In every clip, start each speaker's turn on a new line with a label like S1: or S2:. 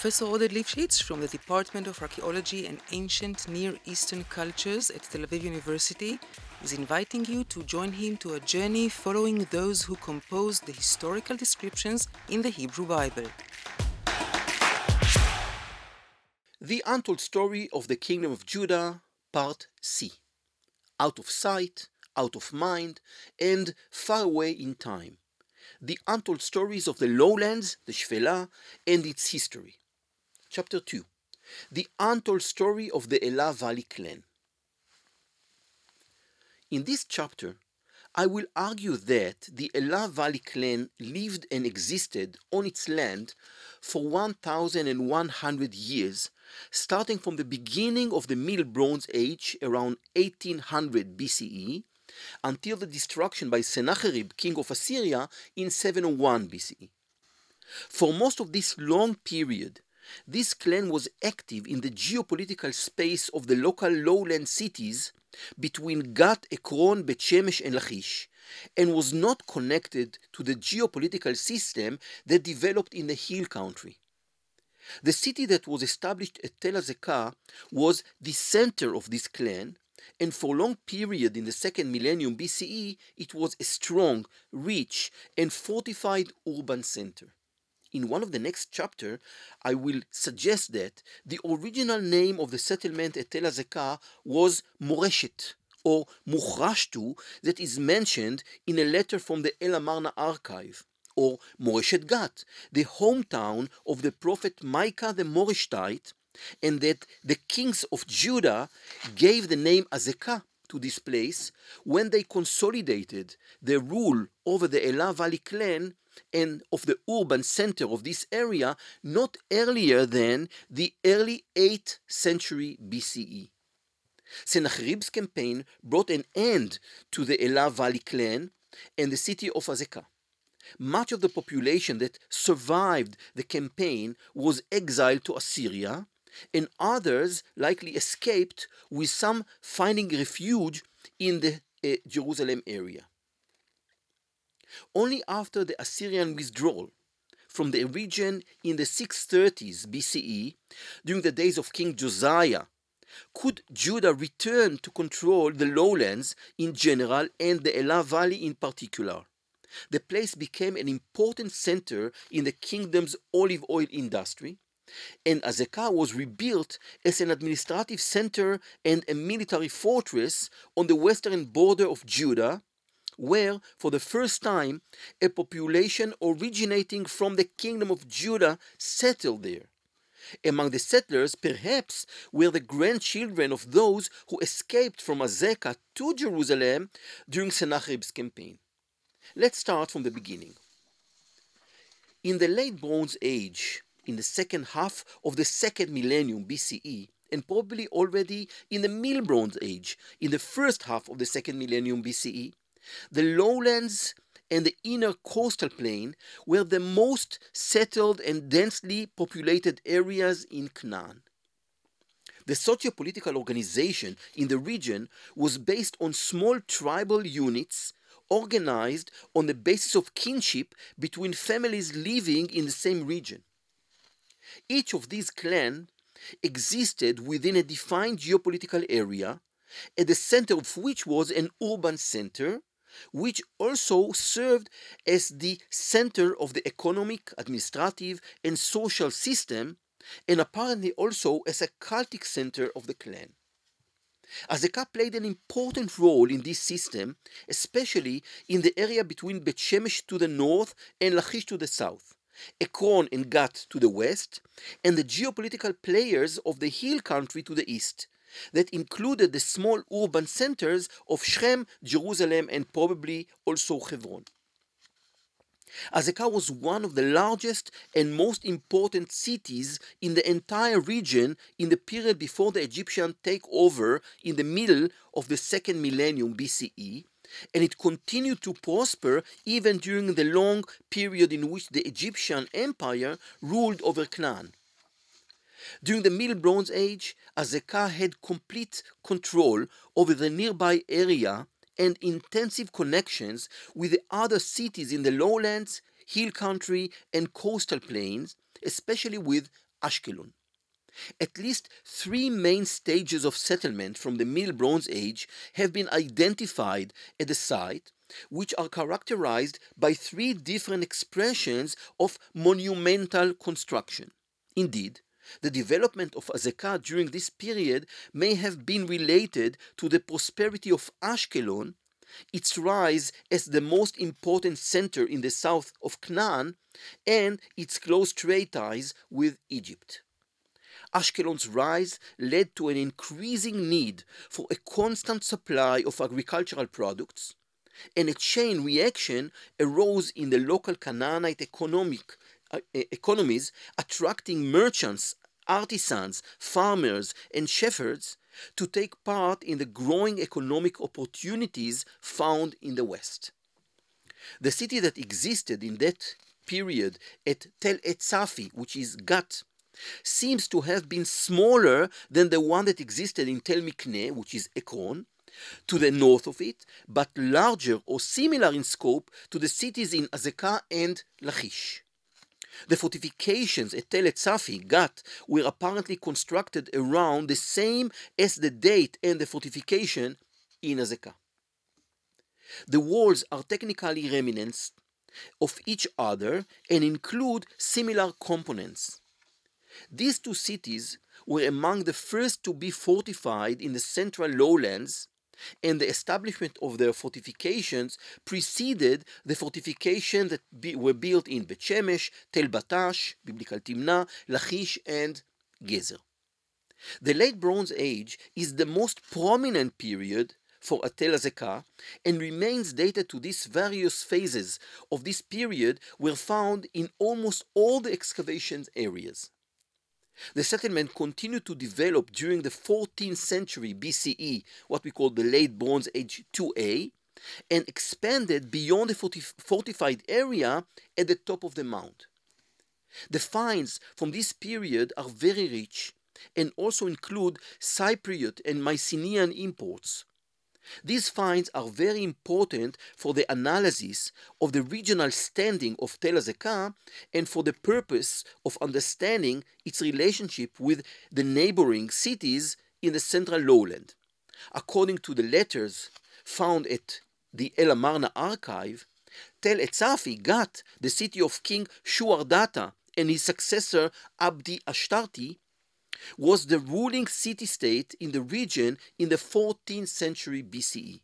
S1: Professor Oded Lipschits from the Department of Archaeology and Ancient Near Eastern Cultures at Tel Aviv University is inviting you to join him to a journey following those who composed the historical descriptions in the Hebrew Bible.
S2: The Untold Story of the Kingdom of Judah, Part C Out of Sight, Out of Mind, and Far Away in Time the untold stories of the lowlands, the Shfela, and its history. Chapter 2 The untold story of the Elah Valley clan. In this chapter, I will argue that the Elah Valley clan lived and existed on its land for 1100 years, starting from the beginning of the Middle Bronze Age around 1800 BCE until the destruction by Sennacherib, king of Assyria, in 701 BCE. For most of this long period, this clan was active in the geopolitical space of the local lowland cities between Gat, Ekron, Bet Shemesh, and Lachish, and was not connected to the geopolitical system that developed in the hill country. The city that was established at Tel Azekah was the center of this clan, and for a long period in the second millennium BCE, it was a strong, rich, and fortified urban center. In one of the next chapter, I will suggest that the original name of the settlement at Tel Azekah was Moreshet, or Mukhrashtu, that is mentioned in a letter from the El Amarna archive, or Moreshet Gat, the hometown of the prophet Micah the Moreshtite, and that the kings of Judah gave the name Azekah to this place when they consolidated their rule over the Elah Valley clan and of the urban center of this area not earlier than the early 8th century BCE. Sennacherib's campaign brought an end to the Elah Valley clan and the city of Azekah. Much of the population that survived the campaign was exiled to Assyria, and others likely escaped, with some finding refuge in the uh, Jerusalem area. Only after the Assyrian withdrawal from the region in the 630s BCE, during the days of King Josiah, could Judah return to control the lowlands in general and the Elah Valley in particular. The place became an important center in the kingdom's olive oil industry, and Azekah was rebuilt as an administrative center and a military fortress on the western border of Judah, where, for the first time, a population originating from the kingdom of Judah settled there. Among the settlers, perhaps, were the grandchildren of those who escaped from Azekah to Jerusalem during Sennacherib's campaign. Let's start from the beginning. In the late Bronze Age, in the second half of the second millennium BCE, and probably already in the Middle Bronze Age, in the first half of the second millennium BCE, the lowlands and the inner coastal plain were the most settled and densely populated areas in Canaan. The socio-political organization in the region was based on small tribal units organized on the basis of kinship between families living in the same region. Each of these clans existed within a defined geopolitical area, at the center of which was an urban center, which also served as the center of the economic, administrative, and social system, and apparently also as a cultic center of the clan. Azekah played an important role in this system, especially in the area between Bet Shemesh to the north and Lachish to the south. Ekron and Gat to the west, and the geopolitical players of the hill country to the east, that included the small urban centers of Shechem, Jerusalem, and probably also Hebron. Azekah was one of the largest and most important cities in the entire region in the period before the Egyptian takeover in the middle of the second millennium BCE, and it continued to prosper even during the long period in which the Egyptian Empire ruled over Canaan. During the Middle Bronze Age, Azekah had complete control over the nearby area and intensive connections with the other cities in the lowlands, hill country, and coastal plains, especially with Ashkelon. At least three main stages of settlement from the Middle Bronze Age have been identified at the site, which are characterized by three different expressions of monumental construction. Indeed, the development of Azekah during this period may have been related to the prosperity of Ashkelon, its rise as the most important center in the south of Canaan, and its close trade ties with Egypt. Ashkelon's rise led to an increasing need for a constant supply of agricultural products, and a chain reaction arose in the local Canaanite economic Uh, economies, attracting merchants, artisans, farmers, and shepherds to take part in the growing economic opportunities found in the West. The city that existed in that period at Tel Et Safi, which is Gat, seems to have been smaller than the one that existed in Tel Mikne, which is Ekron, to the north of it, but larger or similar in scope to the cities in Azekah and Lachish. The fortifications at Tel Safi, Gat, were apparently constructed around the same as the date and the fortification in Azekah. The walls are technically remnants of each other and include similar components. These two cities were among the first to be fortified in the central lowlands, and the establishment of their fortifications preceded the fortifications that be, were built in Bet Shemesh, Tel Batash, biblical Timnah, Lachish, and Gezer. The late Bronze Age is the most prominent period for Tel Azekah and remains dated to these various phases of this period were found in almost all the excavation areas. The settlement continued to develop during the 14th century BCE, what we call the Late Bronze Age 2A, and expanded beyond the fortified area at the top of the mount. The finds from this period are very rich and also include Cypriot and Mycenaean imports. These finds are very important for the analysis of the regional standing of Tel Azekah and for the purpose of understanding its relationship with the neighboring cities in the central lowland. According to the letters found at the El Amarna archive, Tel Etzafi Gat the city of King Shuardata and his successor Abdi Ashtarti was the ruling city state in the region in the 14th century BCE.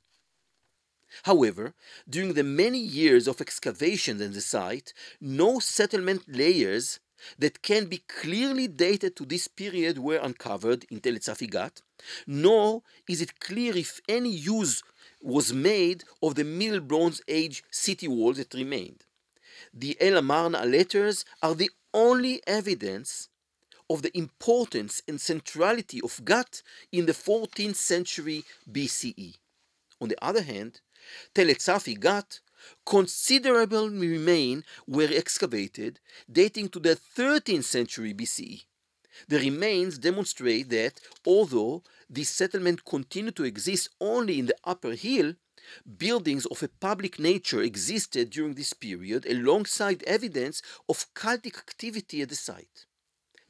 S2: However, during the many years of excavations in the site, no settlement layers that can be clearly dated to this period were uncovered in Tel Gat, nor is it clear if any use was made of the Middle Bronze Age city walls that remained. The El Amarna letters are the only evidence of the importance and centrality of Gat in the 14th century BCE. On the other hand, Tel Etzafi Gat, considerable remains were excavated dating to the 13th century BCE. The remains demonstrate that although this settlement continued to exist only in the upper hill, buildings of a public nature existed during this period alongside evidence of cultic activity at the site.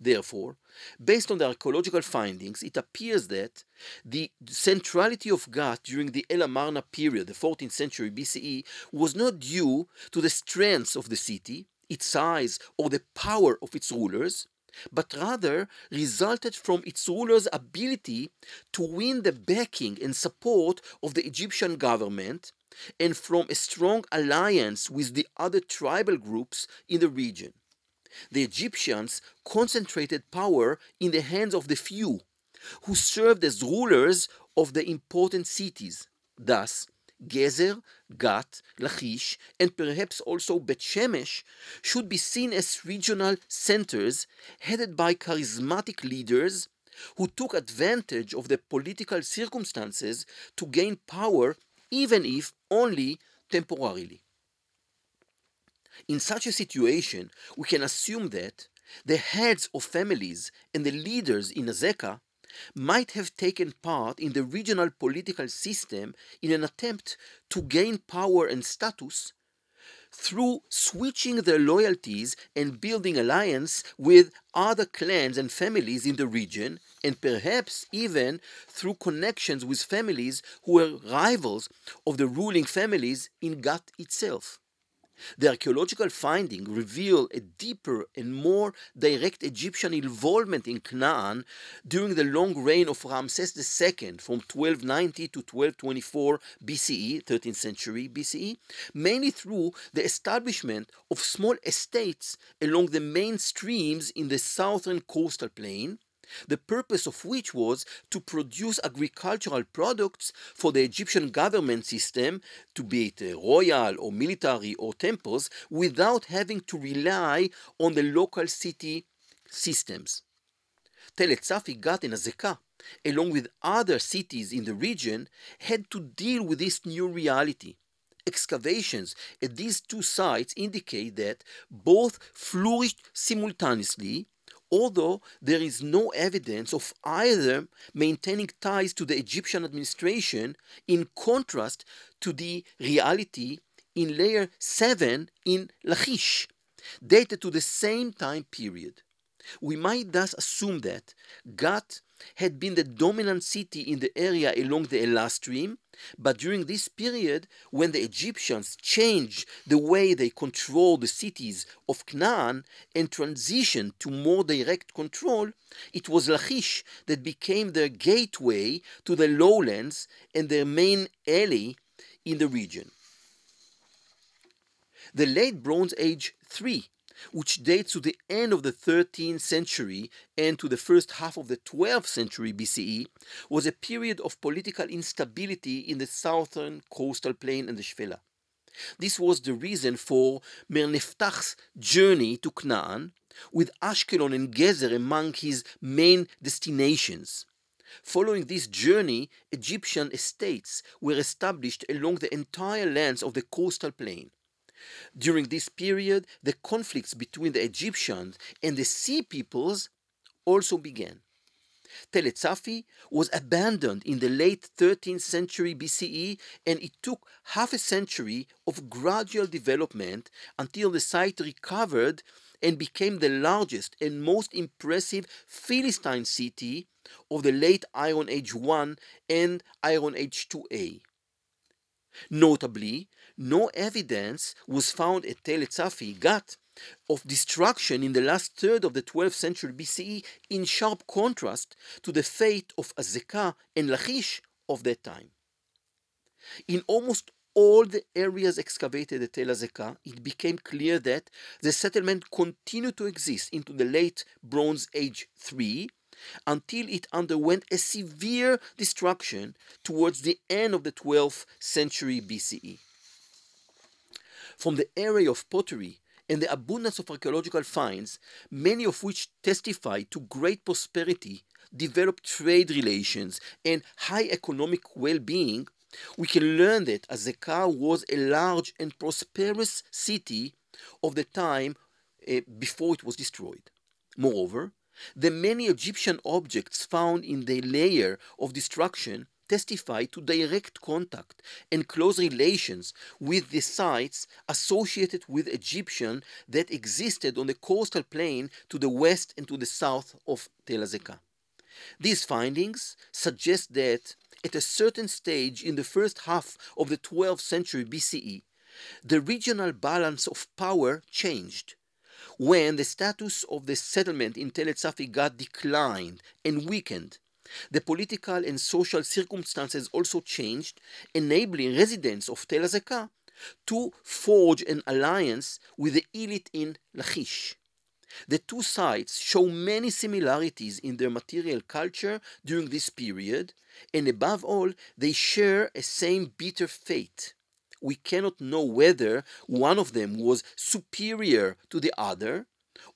S2: Therefore, based on the archaeological findings, it appears that the centrality of Gat during the El Amarna period, the 14th century BCE, was not due to the strength of the city, its size, or the power of its rulers, but rather resulted from its rulers' ability to win the backing and support of the Egyptian government and from a strong alliance with the other tribal groups in the region the Egyptians concentrated power in the hands of the few, who served as rulers of the important cities. Thus, Gezer, Gat, Lachish, and perhaps also Bet Shemesh should be seen as regional centers headed by charismatic leaders who took advantage of the political circumstances to gain power, even if only temporarily. In such a situation, we can assume that the heads of families and the leaders in Azekah might have taken part in the regional political system in an attempt to gain power and status through switching their loyalties and building alliance with other clans and families in the region, and perhaps even through connections with families who were rivals of the ruling families in Gat itself. The archaeological findings reveal a deeper and more direct Egyptian involvement in Canaan during the long reign of Ramses II from 1290 to 1224 BCE, 13th century BCE, mainly through the establishment of small estates along the main streams in the southern coastal plain the purpose of which was to produce agricultural products for the Egyptian government system, to be it uh, royal or military or temples, without having to rely on the local city systems. Tel Etzafi Gat and Azekah, along with other cities in the region, had to deal with this new reality. Excavations at these two sites indicate that both flourished simultaneously although there is no evidence of either maintaining ties to the Egyptian administration in contrast to the reality in layer 7 in Lachish, dated to the same time period. We might thus assume that Gat had been the dominant city in the area along the Elah stream, but during this period, when the Egyptians changed the way they controlled the cities of Canaan and transitioned to more direct control, it was Lachish that became their gateway to the lowlands and their main ally in the region. The late Bronze Age 3 which dates to the end of the 13th century and to the first half of the 12th century BCE, was a period of political instability in the southern coastal plain and the Shfela. This was the reason for Merneftach's journey to Canaan, with Ashkelon and Gezer among his main destinations. Following this journey, Egyptian estates were established along the entire lands of the coastal plain. During this period, the conflicts between the Egyptians and the sea peoples also began. Tel Etzafi was abandoned in the late 13th century BCE, and it took half a century of gradual development until the site recovered and became the largest and most impressive Philistine city of the late Iron Age 1 and Iron Age 2A. Notably, no evidence was found at Tel Etzafi Gat of destruction in the last third of the 12th century BCE, in sharp contrast to the fate of Azekah and Lachish of that time. In almost all the areas excavated at Tel Azekah, it became clear that the settlement continued to exist into the late Bronze Age 3 until it underwent a severe destruction towards the end of the 12th century BCE from the area of pottery and the abundance of archaeological finds, many of which testify to great prosperity, developed trade relations, and high economic well being, we can learn that Azekah was a large and prosperous city of the time uh, before it was destroyed. Moreover, the many Egyptian objects found in the layer of destruction testify to direct contact and close relations with the sites associated with Egyptian that existed on the coastal plain to the west and to the south of Tel Azekah. These findings suggest that at a certain stage in the first half of the 12th century BCE, the regional balance of power changed when the status of the settlement in Tel Etzafi Gat declined and weakened the political and social circumstances also changed, enabling residents of Tel Azekah to forge an alliance with the elite in Lachish. The two sites show many similarities in their material culture during this period, and above all, they share a same bitter fate. We cannot know whether one of them was superior to the other,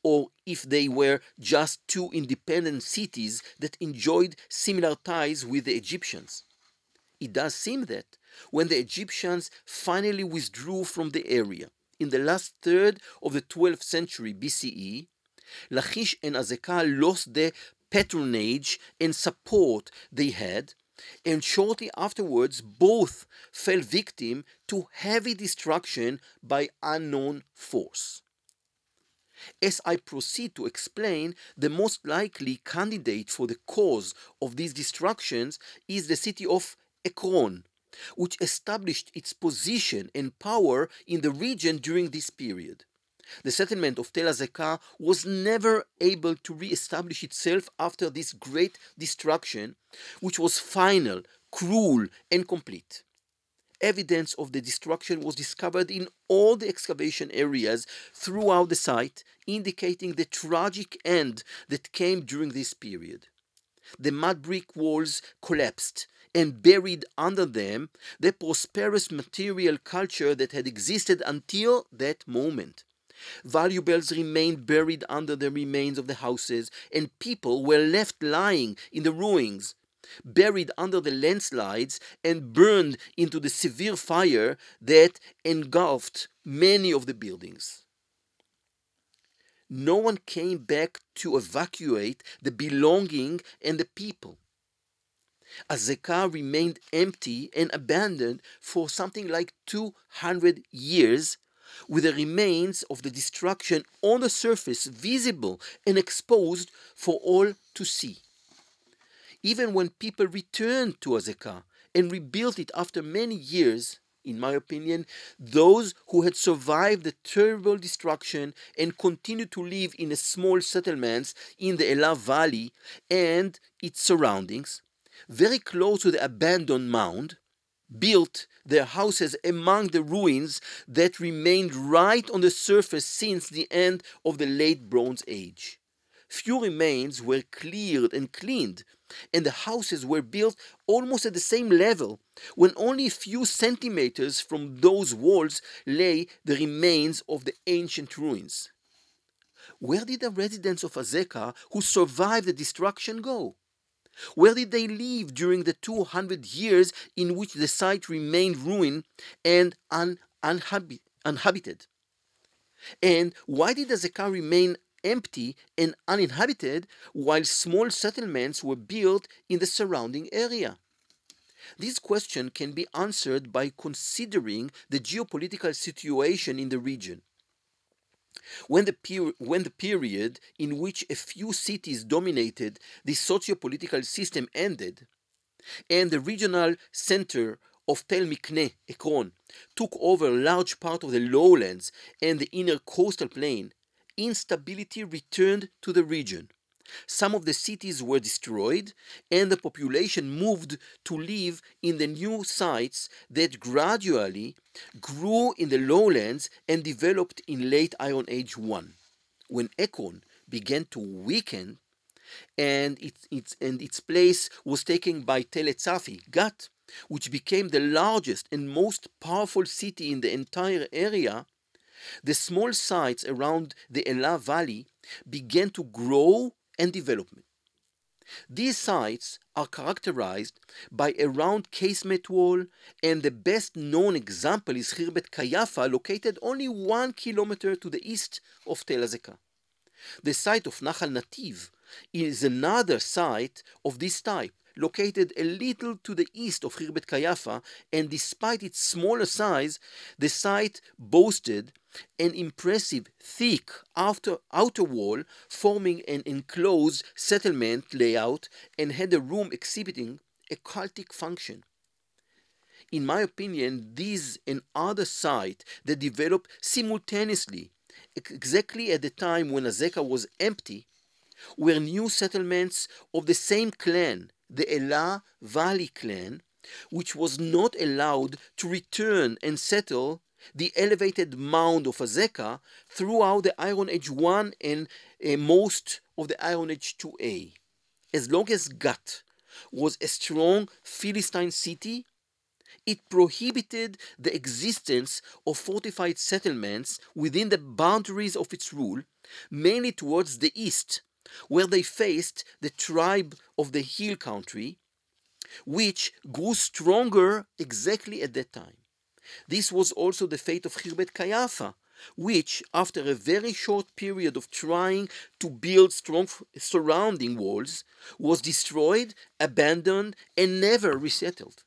S2: or if they were just two independent cities that enjoyed similar ties with the Egyptians. It does seem that when the Egyptians finally withdrew from the area in the last third of the 12th century BCE, Lachish and Azekah lost the patronage and support they had, and shortly afterwards both fell victim to heavy destruction by unknown force. As I proceed to explain, the most likely candidate for the cause of these destructions is the city of Ekron, which established its position and power in the region during this period. The settlement of Tel Azekah was never able to re-establish itself after this great destruction, which was final, cruel, and complete. Evidence of the destruction was discovered in all the excavation areas throughout the site, indicating the tragic end that came during this period. The mud brick walls collapsed, and buried under them the prosperous material culture that had existed until that moment. Valuables remained buried under the remains of the houses, and people were left lying in the ruins, buried under the landslides and burned into the severe fire that engulfed many of the buildings. No one came back to evacuate the belonging and the people. Azekah remained empty and abandoned for something like 200 years with the remains of the destruction on the surface visible and exposed for all to see. Even when people returned to Azekah and rebuilt it after many years, in my opinion, those who had survived the terrible destruction and continued to live in small settlements in the Elah Valley and its surroundings, very close to the abandoned mound, built their houses among the ruins that remained right on the surface since the end of the late Bronze Age. Few remains were cleared and cleaned, and the houses were built almost at the same level, when only a few centimeters from those walls lay the remains of the ancient ruins. Where did the residents of Azekah who survived the destruction go? Where did they live during the 200 years in which the site remained ruined and un- uninhabited? And why did Azekah remain empty and uninhabited while small settlements were built in the surrounding area? This question can be answered by considering the geopolitical situation in the region. When the, when the period in which a few cities dominated the socio political system ended, and the regional center of Tel Mikne, Ekron, took over a large part of the lowlands and the inner coastal plain, instability returned to the region. Some of the cities were destroyed, and the population moved to live in the new sites that gradually grew in the lowlands and developed in late Iron Age 1. When Ekron began to weaken, and its, its, and its place was taken by Tel Etzafi, Gat, which became the largest and most powerful city in the entire area, the small sites around the Elah Valley began to grow and development. These sites are characterized by a round casement wall, and the best known example is Khirbet Qeiyafa, located only one kilometer to the east of Tel Azekah. The site of Nahal Nativ is another site of this type, located a little to the east of Khirbet Qeiyafa, and despite its smaller size, the site boasted an impressive, thick outer, outer wall forming an enclosed settlement layout and had a room exhibiting a cultic function. In my opinion, these and other sites that developed simultaneously, exactly at the time when Azekah was empty, were new settlements of the same clan, the Elah Valley clan, which was not allowed to return and settle the elevated mound of Azekah throughout the Iron Age 1 and uh, most of the Iron Age 2A. As long as Gat was a strong Philistine city, it prohibited the existence of fortified settlements within the boundaries of its rule, mainly towards the east, where they faced the tribe of the hill country, which grew stronger exactly at that time. This was also the fate of Khirbet Qeiyafa, which, after a very short period of trying to build strong surrounding walls, was destroyed, abandoned, and never resettled.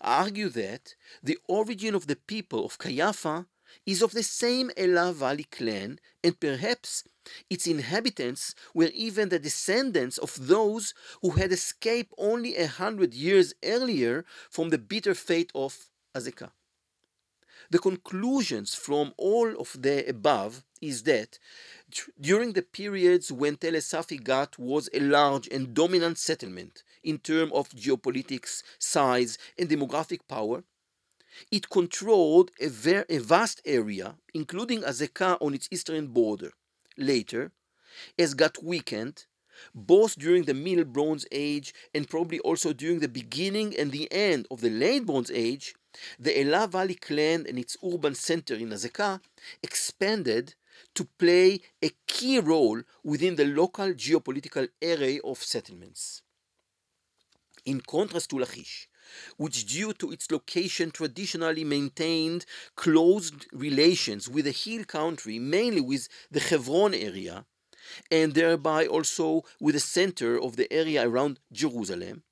S2: I argue that the origin of the people of Qeiyafa is of the same Elah Valley clan, and perhaps its inhabitants were even the descendants of those who had escaped only a hundred years earlier from the bitter fate of Azekah. The conclusions from all of the above is that during the periods when Tel Safi Gat was a large and dominant settlement in terms of geopolitics, size, and demographic power, it controlled a, ver- a vast area, including Azekah on its eastern border. Later, as Gat weakened, both during the Middle Bronze Age and probably also during the beginning and the end of the Late Bronze Age, the Elah Valley clan and its urban center in Azekah expanded to play a key role within the local geopolitical array of settlements. In contrast to Lachish, which due to its location traditionally maintained closed relations with the hill country, mainly with the Hebron area, and thereby also with the center of the area around Jerusalem,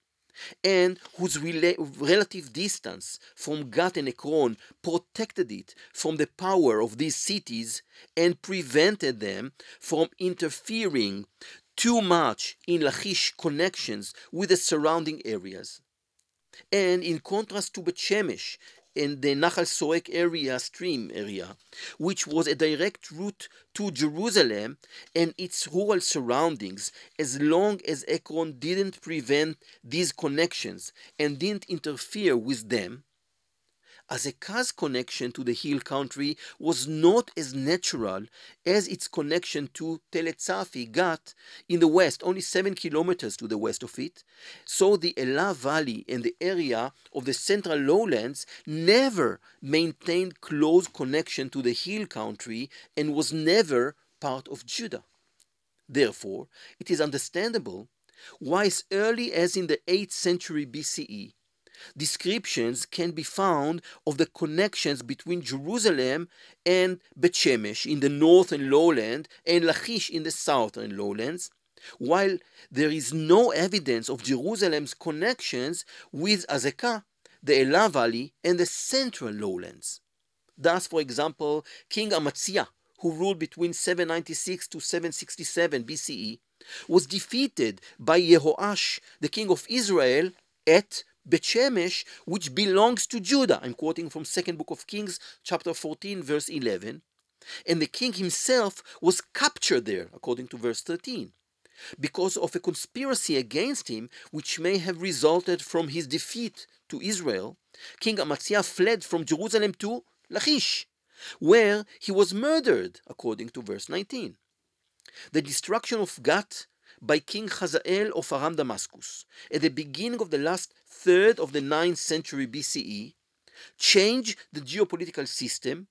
S2: and whose rela- relative distance from Gat and Ekron protected it from the power of these cities and prevented them from interfering too much in Lachish connections with the surrounding areas. And in contrast to Bet Shemesh in the Nahal Sorek area, stream area, which was a direct route to Jerusalem and its rural surroundings, as long as Ekron didn't prevent these connections and didn't interfere with them, Azekah's connection to the hill country was not as natural as its connection to Teletzafi Gat in the west, only seven kilometers to the west of it. So the Elah Valley and the area of the central lowlands never maintained close connection to the hill country and was never part of Judah. Therefore, it is understandable why as early as in the 8th century BCE, descriptions can be found of the connections between Jerusalem and Bet Shemesh in the northern lowland and Lachish in the southern lowlands, while there is no evidence of Jerusalem's connections with Azekah, the Elah Valley, and the central lowlands. Thus, for example, King Amaziah, who ruled between 796 to 767 BCE, was defeated by Jehoash, the king of Israel, at Bet which belongs to Judah. I'm quoting from Second Book of Kings, chapter 14, verse 11. And the king himself was captured there, according to verse 13, because of a conspiracy against him, which may have resulted from his defeat to Israel. King Amaziah fled from Jerusalem to Lachish, where he was murdered, according to verse 19. The destruction of Gat by King Hazael of Aram Damascus at the beginning of the last third of the 9th century BCE changed the geopolitical system,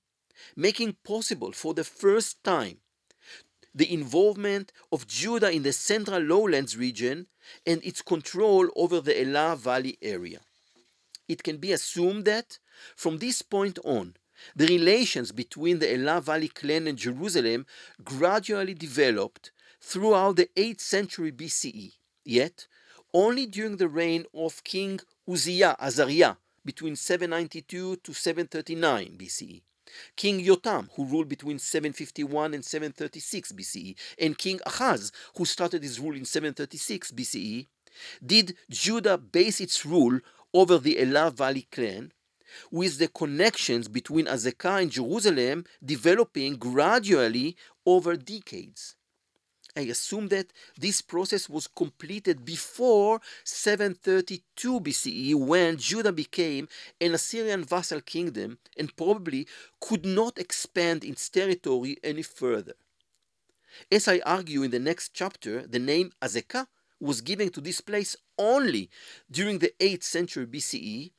S2: making possible for the first time the involvement of Judah in the central lowlands region and its control over the Elah Valley area. It can be assumed that from this point on, the relations between the Elah Valley clan and Jerusalem gradually developed throughout the 8th century BCE. Yet, only during the reign of King Uzziah Azariah between 792 to 739 BCE, King Yotam, who ruled between 751 and 736 BCE, and King Ahaz, who started his rule in 736 BCE, did Judah base its rule over the Elah Valley clan, with the connections between Azekah and Jerusalem developing gradually over decades. I assume that this process was completed before 732 BCE when Judah became an Assyrian vassal kingdom and probably could not expand its territory any further. As I argue in the next chapter, the name Azekah was given to this place only during the 8th century BCE,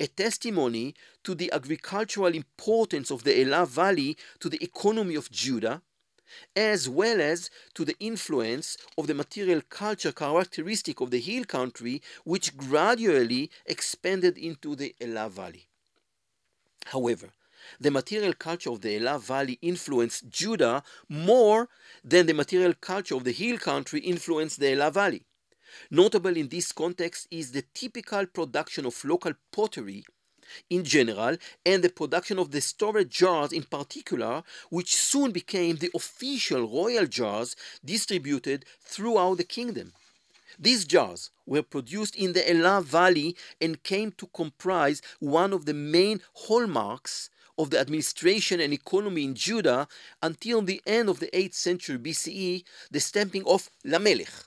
S2: a testimony to the agricultural importance of the Elah Valley to the economy of Judah as well as to the influence of the material culture characteristic of the hill country, which gradually expanded into the Elah Valley. However, the material culture of the Elah Valley influenced Judah more than the material culture of the hill country influenced the Elah Valley. Notable in this context is the typical production of local pottery in general and the production of the storage jars in particular, which soon became the official royal jars distributed throughout the kingdom. These jars were produced in the Elah Valley and came to comprise one of the main hallmarks of the administration and economy in Judah until the end of the 8th century BCE, the stamping of Lamelech,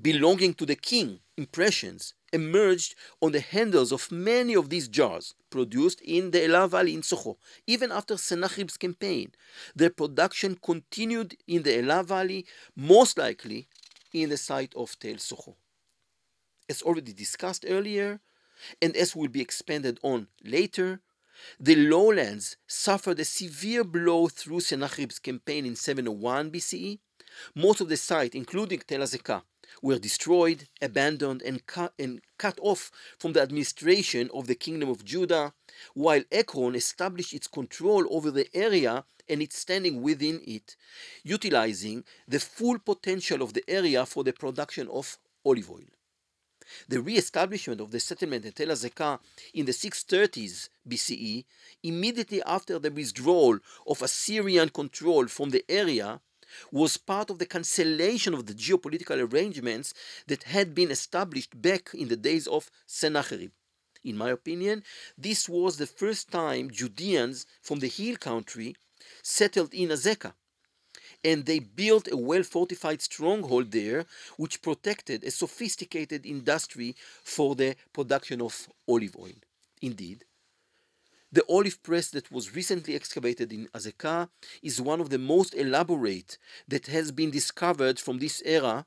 S2: belonging to the king, impressions emerged on the handles of many of these jars produced in the Elah Valley in Socho. Even after Sennacherib's campaign, their production continued in the Elah Valley, most likely in the site of Tel Socho. As already discussed earlier, and as will be expanded on later, the lowlands suffered a severe blow through Sennacherib's campaign in 701 BCE. Most of the site, including Tel Azekah, were destroyed, abandoned, and cut, and cut off from the administration of the kingdom of Judah, while Ekron established its control over the area and its standing within it, utilizing the full potential of the area for the production of olive oil. The re-establishment of the settlement at Tel Azekah in the 630s BCE, immediately after the withdrawal of Assyrian control from the area, was part of the cancellation of the geopolitical arrangements that had been established back in the days of Sennacherib. In my opinion, this was the first time Judeans from the hill country settled in Azekah, and they built a well fortified stronghold there which protected a sophisticated industry for the production of olive oil. Indeed, the olive press that was recently excavated in Azekah is one of the most elaborate that has been discovered from this era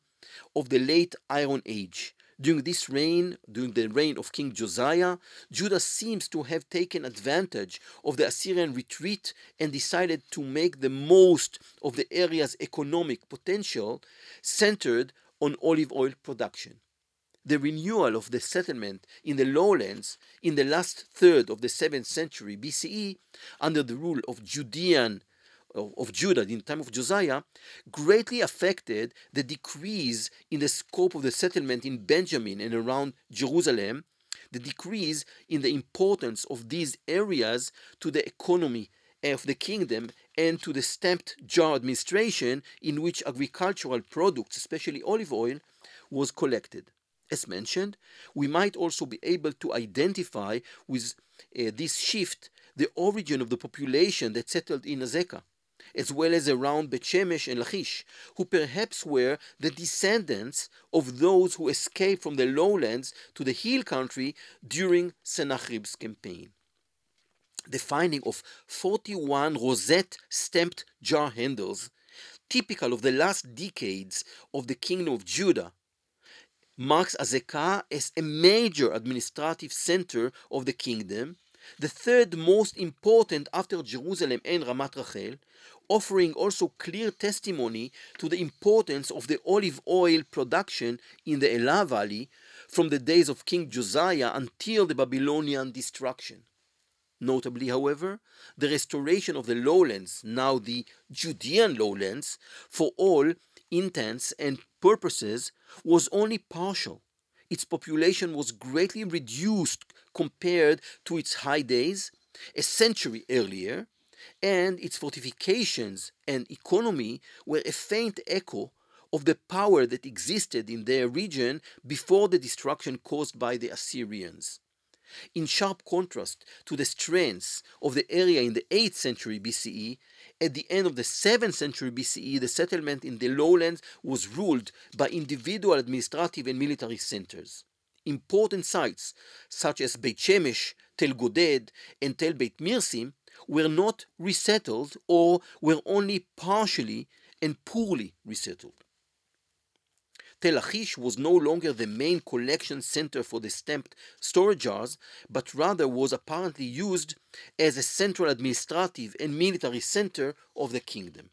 S2: of the late Iron Age. During this reign, during the reign of King Josiah, Judah seems to have taken advantage of the Assyrian retreat and decided to make the most of the area's economic potential centered on olive oil production the renewal of the settlement in the lowlands in the last third of the 7th century BCE under the rule of Judean of Judah in the time of Josiah greatly affected the decrease in the scope of the settlement in Benjamin and around Jerusalem, the decrease in the importance of these areas to the economy of the kingdom and to the stamped jar administration in which agricultural products, especially olive oil, was collected. As mentioned, we might also be able to identify with uh, this shift the origin of the population that settled in Azekah, as well as around Bet Shemesh and Lachish, who perhaps were the descendants of those who escaped from the lowlands to the hill country during Sennacherib's campaign. The finding of 41 rosette stamped jar handles, typical of the last decades of the kingdom of Judah, marks Azekah as a major administrative center of the kingdom, the third most important after Jerusalem and Ramat Rachel, offering also clear testimony to the importance of the olive oil production in the Elah Valley from the days of King Josiah until the Babylonian destruction. Notably, however, the restoration of the lowlands, now the Judean lowlands, for all intents and purposes was only partial. Its population was greatly reduced compared to its high days a century earlier, and its fortifications and economy were a faint echo of the power that existed in their region before the destruction caused by the Assyrians. In sharp contrast to the strengths of the area in the 8th century BCE at the end of the 7th century BCE, the settlement in the lowlands was ruled by individual administrative and military centers. Important sites such as Beit Shemesh, Tel Goded, and Tel Beit Mirsim were not resettled or were only partially and poorly resettled. Tel Lachish was no longer the main collection center for the stamped storage jars, but rather was apparently used as a central administrative and military center of the kingdom.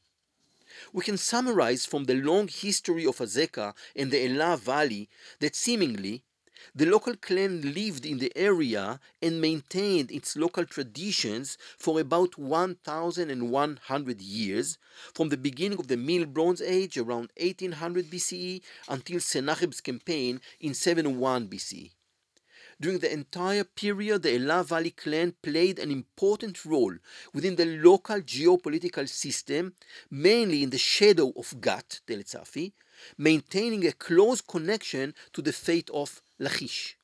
S2: We can summarize from the long history of Azekah and the Elah Valley that seemingly The local clan lived in the area and maintained its local traditions for about 1,100 years, from the beginning of the Middle Bronze Age around 1800 BCE until Sennacherib's campaign in 701 BCE. During the entire period, the Elah Valley clan played an important role within the local geopolitical system, mainly in the shadow of Gat, Tel Tzafi, maintaining a close connection to the fate of Lachish.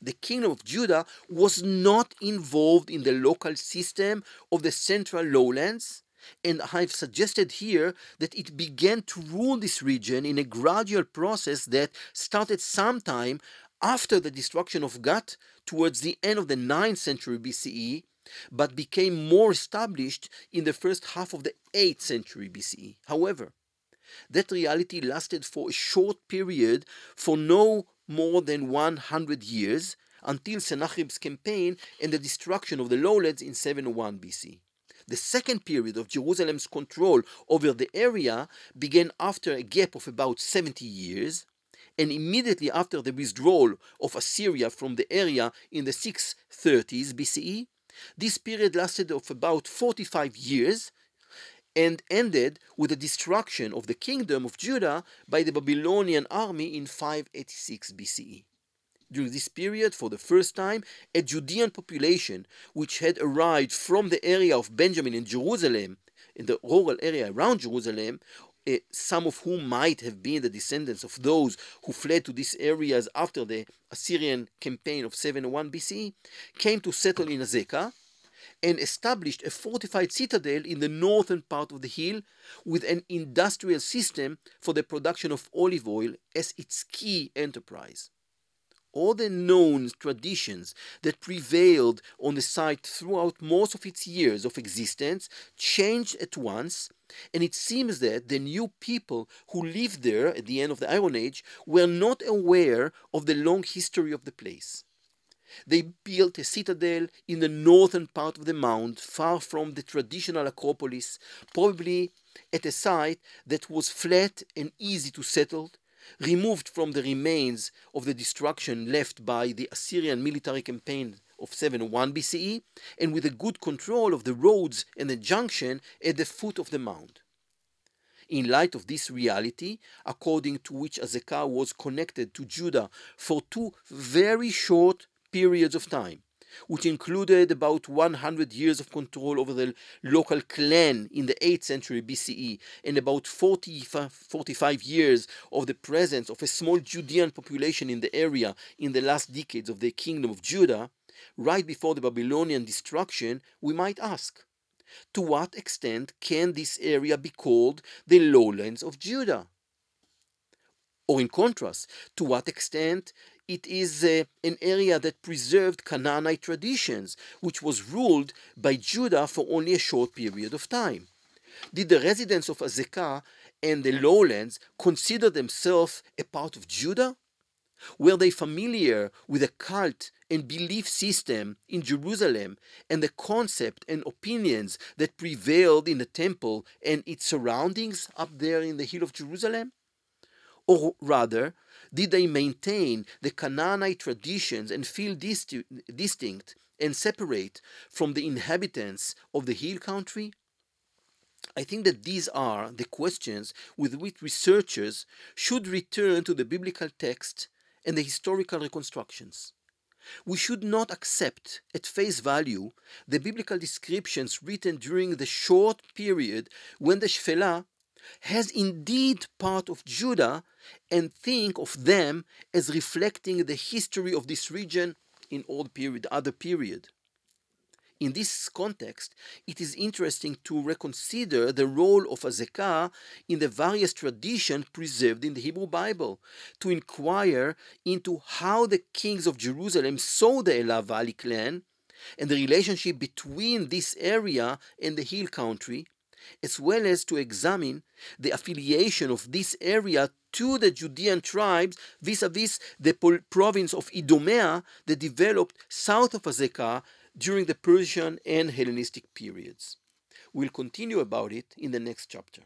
S2: The kingdom of Judah was not involved in the local system of the central lowlands, and I've suggested here that it began to rule this region in a gradual process that started sometime after the destruction of Gat towards the end of the 9th century BCE, but became more established in the first half of the 8th century BCE. However, that reality lasted for a short period for no more than 100 years until Sennacherib's campaign and the destruction of the lowlands in 701 BC. The second period of Jerusalem's control over the area began after a gap of about 70 years, and immediately after the withdrawal of Assyria from the area in the 630s BCE. This period lasted of about 45 years and ended with the destruction of the kingdom of Judah by the Babylonian army in 586 BCE. During this period, for the first time, a Judean population which had arrived from the area of Benjamin and Jerusalem, in the rural area around Jerusalem, uh, some of whom might have been the descendants of those who fled to these areas after the Assyrian campaign of 701 BC, came to settle in Azekah and established a fortified citadel in the northern part of the hill with an industrial system for the production of olive oil as its key enterprise. All the known traditions that prevailed on the site throughout most of its years of existence changed at once, and it seems that the new people who lived there at the end of the Iron Age were not aware of the long history of the place. They built a citadel in the northern part of the mount, far from the traditional Acropolis, probably at a site that was flat and easy to settle, removed from the remains of the destruction left by the Assyrian military campaign of 701 BCE, and with a good control of the roads and the junction at the foot of the mound. In light of this reality, according to which Azekah was connected to Judah for two very short periods of time, which included about 100 years of control over the local clan in the 8th century BCE and about 40, 45 years of the presence of a small Judean population in the area in the last decades of the kingdom of Judah, right before the Babylonian destruction, we might ask, to what extent can this area be called the lowlands of Judah? Or in contrast, to what extent it is uh, an area that preserved Canaanite traditions, which was ruled by Judah for only a short period of time. Did the residents of Azekah and the lowlands consider themselves a part of Judah? Were they familiar with the cult and belief system in Jerusalem and the concept and opinions that prevailed in the temple and its surroundings up there in the hill of Jerusalem? Or rather, did they maintain the Canaanite traditions and feel distinct and separate from the inhabitants of the hill country? I think that these are the questions with which researchers should return to the biblical text and the historical reconstructions. We should not accept at face value the biblical descriptions written during the short period when the Shephelah has indeed part of Judah and think of them as reflecting the history of this region in old period, other period. In this context, it is interesting to reconsider the role of Azekah in the various traditions preserved in the Hebrew Bible, to inquire into how the kings of Jerusalem saw the Elah Valley clan and the relationship between this area and the hill country, as well as to examine the affiliation of this area to the Judean tribes vis-a-vis the province of Idumea that developed south of Azekah during the Persian and Hellenistic periods. We'll continue about it in the next chapter.